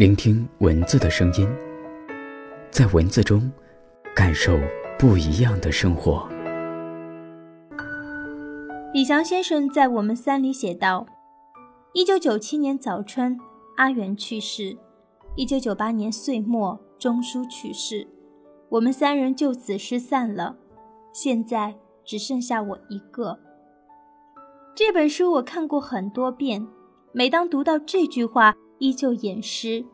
聆听文字的声音，在文字中感受不一样的生活。李翔先生在《我们三》里写道：“一九九七年早春，阿元去世；一九九八年岁末，钟书去世。我们三人就此失散了。现在只剩下我一个。”这本书我看过很多遍，每当读到这句话。依旧掩尸。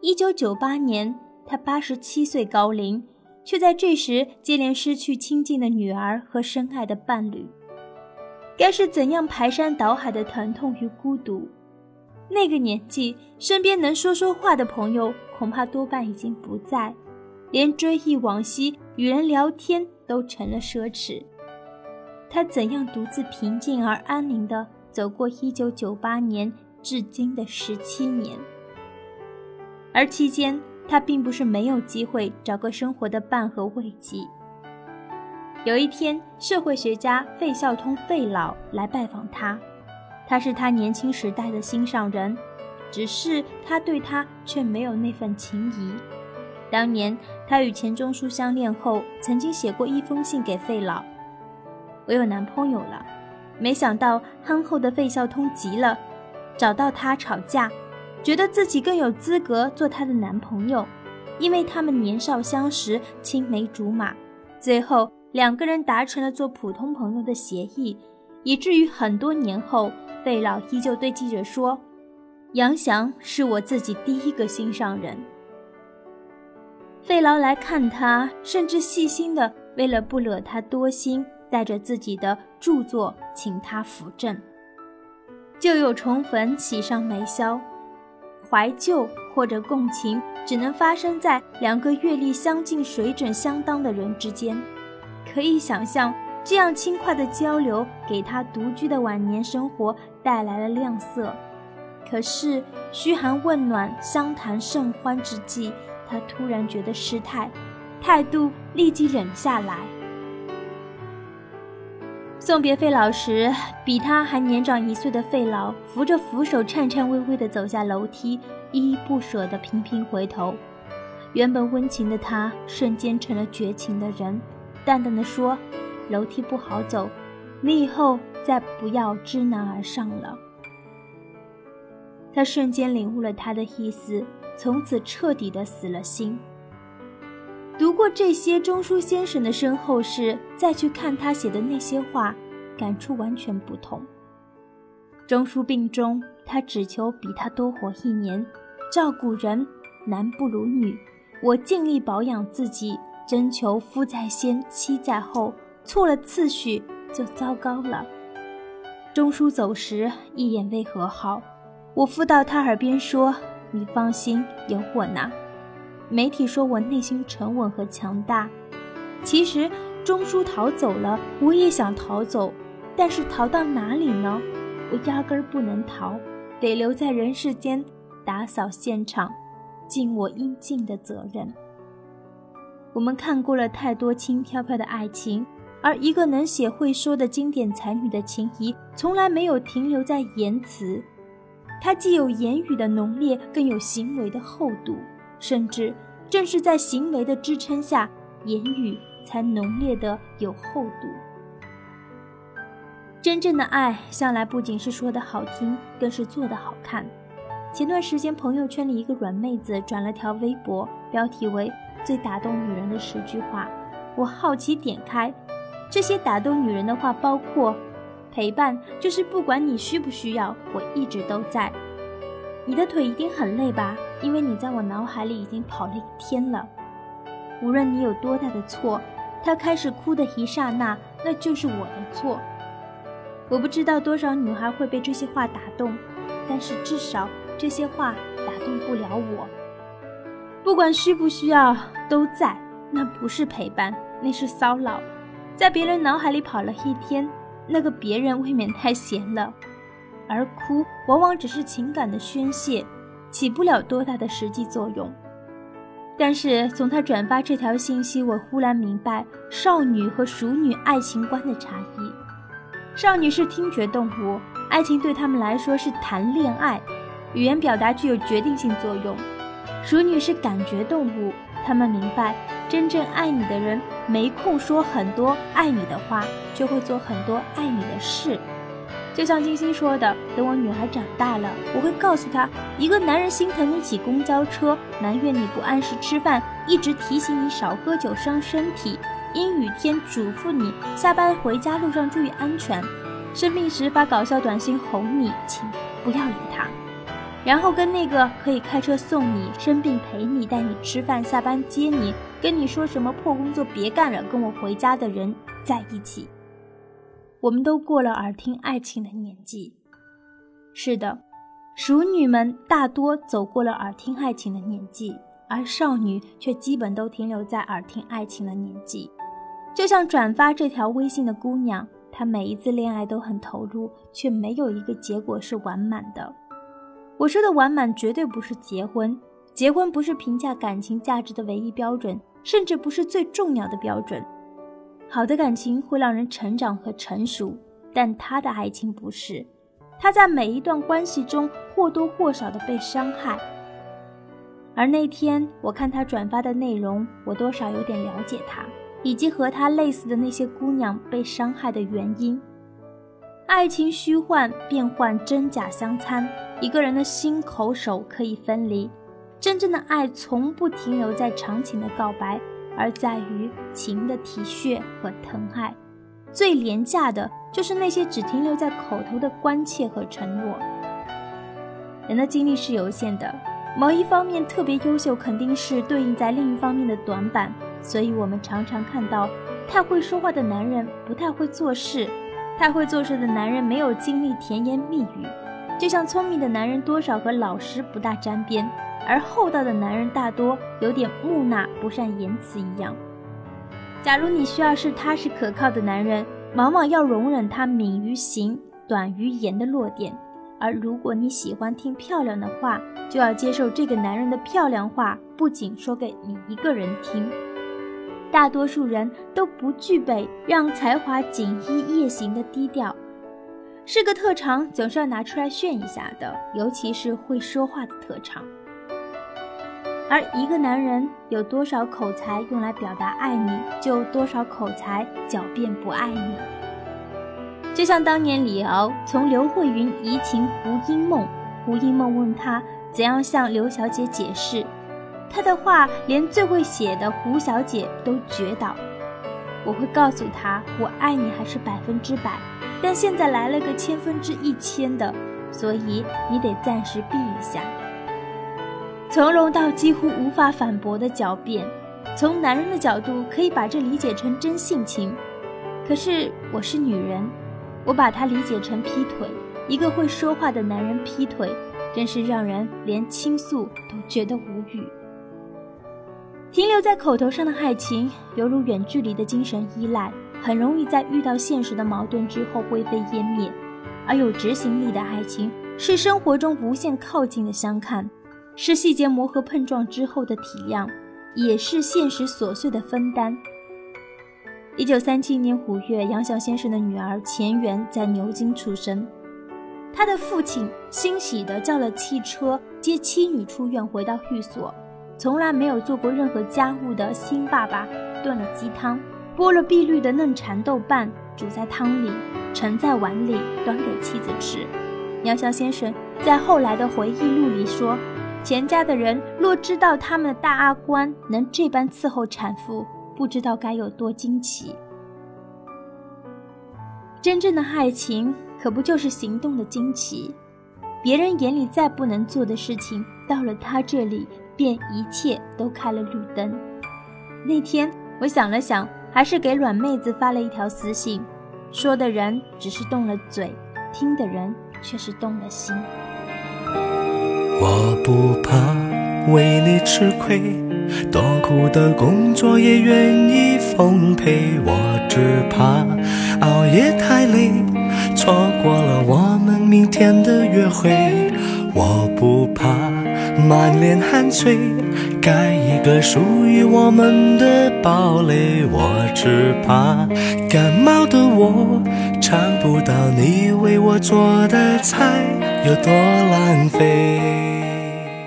一九九八年，他八十七岁高龄，却在这时接连失去亲近的女儿和深爱的伴侣，该是怎样排山倒海的疼痛与孤独？那个年纪，身边能说说话的朋友恐怕多半已经不在，连追忆往昔、与人聊天都成了奢侈。他怎样独自平静而安宁地走过一九九八年？至今的十七年，而期间他并不是没有机会找个生活的伴和慰藉。有一天，社会学家费孝通费老来拜访他，他是他年轻时代的心上人，只是他对他却没有那份情谊。当年他与钱钟书相恋后，曾经写过一封信给费老：“我有男朋友了。”没想到憨厚的费孝通急了。找到他吵架，觉得自己更有资格做他的男朋友，因为他们年少相识，青梅竹马。最后两个人达成了做普通朋友的协议，以至于很多年后，费老依旧对记者说：“杨翔是我自己第一个心上人。”费劳来看他，甚至细心的为了不惹他多心，带着自己的著作请他扶正。旧友重逢，喜上眉梢。怀旧或者共情，只能发生在两个阅历相近、水准相当的人之间。可以想象，这样轻快的交流，给他独居的晚年生活带来了亮色。可是，嘘寒问暖、相谈甚欢之际，他突然觉得失态，态度立即冷下来。送别费老时，比他还年长一岁的费老扶着扶手，颤颤巍巍地走下楼梯，依依不舍地频频回头。原本温情的他，瞬间成了绝情的人，淡淡的说：“楼梯不好走，你以后再不要知难而上了。”他瞬间领悟了他的意思，从此彻底的死了心。读过这些钟书先生的身后事，再去看他写的那些话，感触完全不同。钟书病中，他只求比他多活一年。照顾人，男不如女。我尽力保养自己，征求夫在先，妻在后，错了次序就糟糕了。钟书走时，一眼未和好，我附到他耳边说：“你放心，有我呢。”媒体说我内心沉稳和强大，其实钟书逃走了，我也想逃走，但是逃到哪里呢？我压根儿不能逃，得留在人世间打扫现场，尽我应尽的责任。我们看过了太多轻飘飘的爱情，而一个能写会说的经典才女的情谊，从来没有停留在言辞，它既有言语的浓烈，更有行为的厚度。甚至正是在行为的支撑下，言语才浓烈的有厚度。真正的爱向来不仅是说的好听，更是做的好看。前段时间，朋友圈里一个软妹子转了条微博，标题为“最打动女人的十句话”。我好奇点开，这些打动女人的话包括：陪伴，就是不管你需不需要，我一直都在。你的腿一定很累吧？因为你在我脑海里已经跑了一天了。无论你有多大的错，他开始哭的一刹那，那就是我的错。我不知道多少女孩会被这些话打动，但是至少这些话打动不了我。不管需不需要，都在。那不是陪伴，那是骚扰。在别人脑海里跑了一天，那个别人未免太闲了。而哭往往只是情感的宣泄，起不了多大的实际作用。但是从他转发这条信息，我忽然明白少女和熟女爱情观的差异。少女是听觉动物，爱情对他们来说是谈恋爱；语言表达具有决定性作用。熟女是感觉动物，她们明白，真正爱你的人没空说很多爱你的话，就会做很多爱你的事。就像金星说的：“等我女孩长大了，我会告诉她，一个男人心疼你挤公交车，埋怨你不按时吃饭，一直提醒你少喝酒伤身体，阴雨天嘱咐你下班回家路上注意安全，生病时发搞笑短信哄你，请不要理他。”然后跟那个可以开车送你、生病陪你、带你吃饭、下班接你、跟你说什么破工作别干了、跟我回家的人在一起。我们都过了耳听爱情的年纪，是的，熟女们大多走过了耳听爱情的年纪，而少女却基本都停留在耳听爱情的年纪。就像转发这条微信的姑娘，她每一次恋爱都很投入，却没有一个结果是完满的。我说的完满绝对不是结婚，结婚不是评价感情价值的唯一标准，甚至不是最重要的标准。好的感情会让人成长和成熟，但他的爱情不是。他在每一段关系中或多或少的被伤害。而那天我看他转发的内容，我多少有点了解他，以及和他类似的那些姑娘被伤害的原因。爱情虚幻变幻，真假相参，一个人的心口手可以分离。真正的爱从不停留在长情的告白。而在于情的体恤和疼爱，最廉价的就是那些只停留在口头的关切和承诺。人的精力是有限的，某一方面特别优秀，肯定是对应在另一方面的短板。所以我们常常看到，太会说话的男人不太会做事，太会做事的男人没有精力甜言蜜语，就像聪明的男人多少和老实不大沾边。而厚道的男人大多有点木讷、不善言辞一样。假如你需要是踏实可靠的男人，往往要容忍他敏于行、短于言的弱点；而如果你喜欢听漂亮的话，就要接受这个男人的漂亮话不仅说给你一个人听。大多数人都不具备让才华锦衣夜行的低调，是个特长，总是要拿出来炫一下的，尤其是会说话的特长。而一个男人有多少口才用来表达爱你，就多少口才狡辩不爱你。就像当年李敖从刘慧云移情胡因梦，胡因梦问他怎样向刘小姐解释，他的话连最会写的胡小姐都绝倒。我会告诉他，我爱你还是百分之百，但现在来了个千分之一千的，所以你得暂时避一下。从容到几乎无法反驳的狡辩，从男人的角度可以把这理解成真性情，可是我是女人，我把它理解成劈腿。一个会说话的男人劈腿，真是让人连倾诉都觉得无语。停留在口头上的爱情，犹如远距离的精神依赖，很容易在遇到现实的矛盾之后灰飞烟灭；而有执行力的爱情，是生活中无限靠近的相看。是细节磨合碰撞之后的体谅，也是现实琐碎的分担。一九三七年五月，杨小先生的女儿钱媛在牛津出生。他的父亲欣喜地叫了汽车接妻女出院，回到寓所。从来没有做过任何家务的新爸爸炖了鸡汤，剥了碧绿的嫩蚕豆瓣，煮在汤里，盛在碗里，端给妻子吃。杨小先生在后来的回忆录里说。钱家的人若知道他们的大阿官能这般伺候产妇，不知道该有多惊奇。真正的爱情可不就是行动的惊奇？别人眼里再不能做的事情，到了他这里便一切都开了绿灯。那天我想了想，还是给软妹子发了一条私信，说的人只是动了嘴，听的人却是动了心。我不怕为你吃亏，多苦的工作也愿意奉陪。我只怕熬夜太累，错过了我们明天的约会。我不满脸汗水，盖一个属于我们的堡垒。我只怕感冒的我尝不到你为我做的菜。有多浪费。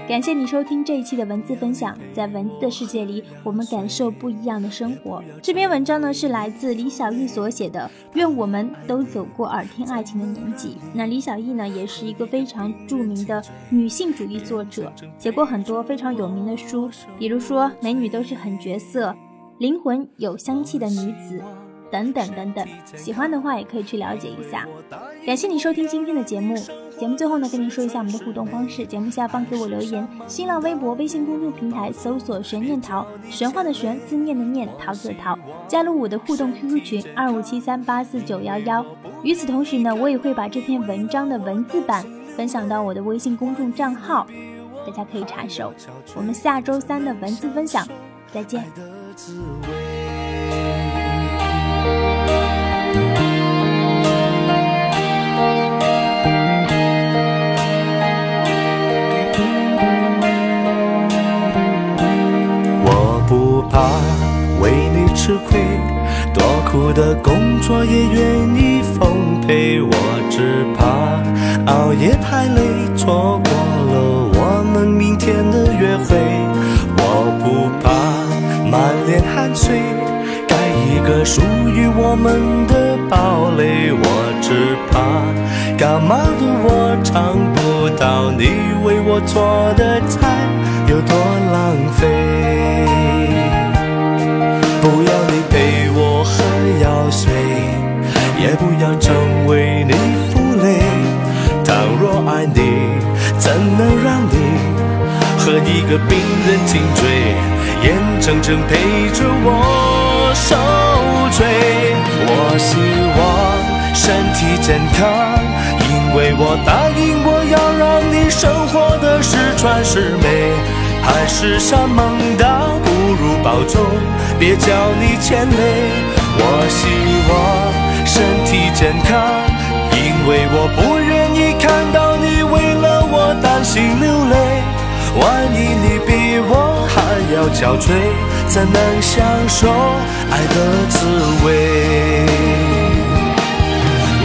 感谢你收听这一期的文字分享，在文字的世界里，我们感受不一样的生活。这篇文章呢是来自李小艺所写的，愿我们都走过耳听爱情的年纪。那李小艺呢也是一个非常著名的女性主义作者，写过很多非常有名的书，比如说《美女都是狠角色》《灵魂有香气的女子》。等等等等，喜欢的话也可以去了解一下。感谢你收听今天的节目。节目最后呢，跟您说一下我们的互动方式：节目下方给我留言，新浪微博、微信公众平台搜索“玄念桃”，玄幻的玄，思念的念，桃子的桃。加入我的互动 QQ 群二五七三八四九幺幺。与此同时呢，我也会把这篇文章的文字版分享到我的微信公众账号，大家可以查收。我们下周三的文字分享，再见。苦的工作也愿意奉陪。我只怕熬夜太累，错过了我们明天的约会。我不怕满脸汗水，盖一个属于我们的堡垒。我只怕感冒的我尝不到你为我做的菜，有多浪费。药水，也不要成为你负累。倘若爱你，怎能让你和一个病人颈椎，眼睁睁陪着我受罪？我希望身体健康，因为我答应过要让你生活的十全十美。海誓山盟倒不如保重，别叫你牵累。我希望身体健康，因为我不愿意看到你为了我担心流泪。万一你比我还要憔悴，怎能享受爱的滋味？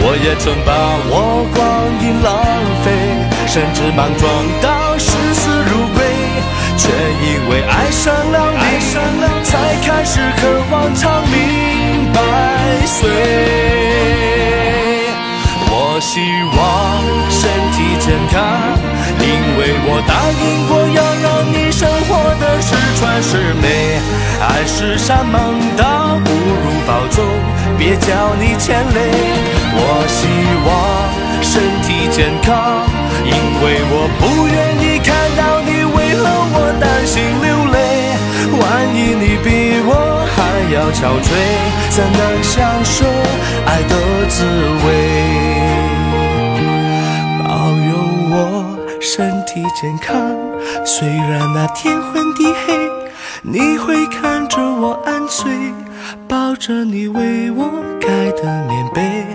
我也曾把我光阴浪费，甚至莽撞到视死如归。却因为爱上了你，才开始渴望长命百岁。我希望身体健康，因为我答应过要让你生活的十全十美。爱是山盟，倒不如保重，别叫你牵累。我希望身体健康，因为我不愿意看到你为了。我担心流泪，万一你比我要憔悴，怎能享受爱的滋味？保佑我身体健康，虽然那天昏地黑，你会看着我安睡，抱着你为我盖的棉被，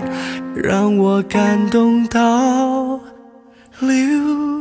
让我感动到流。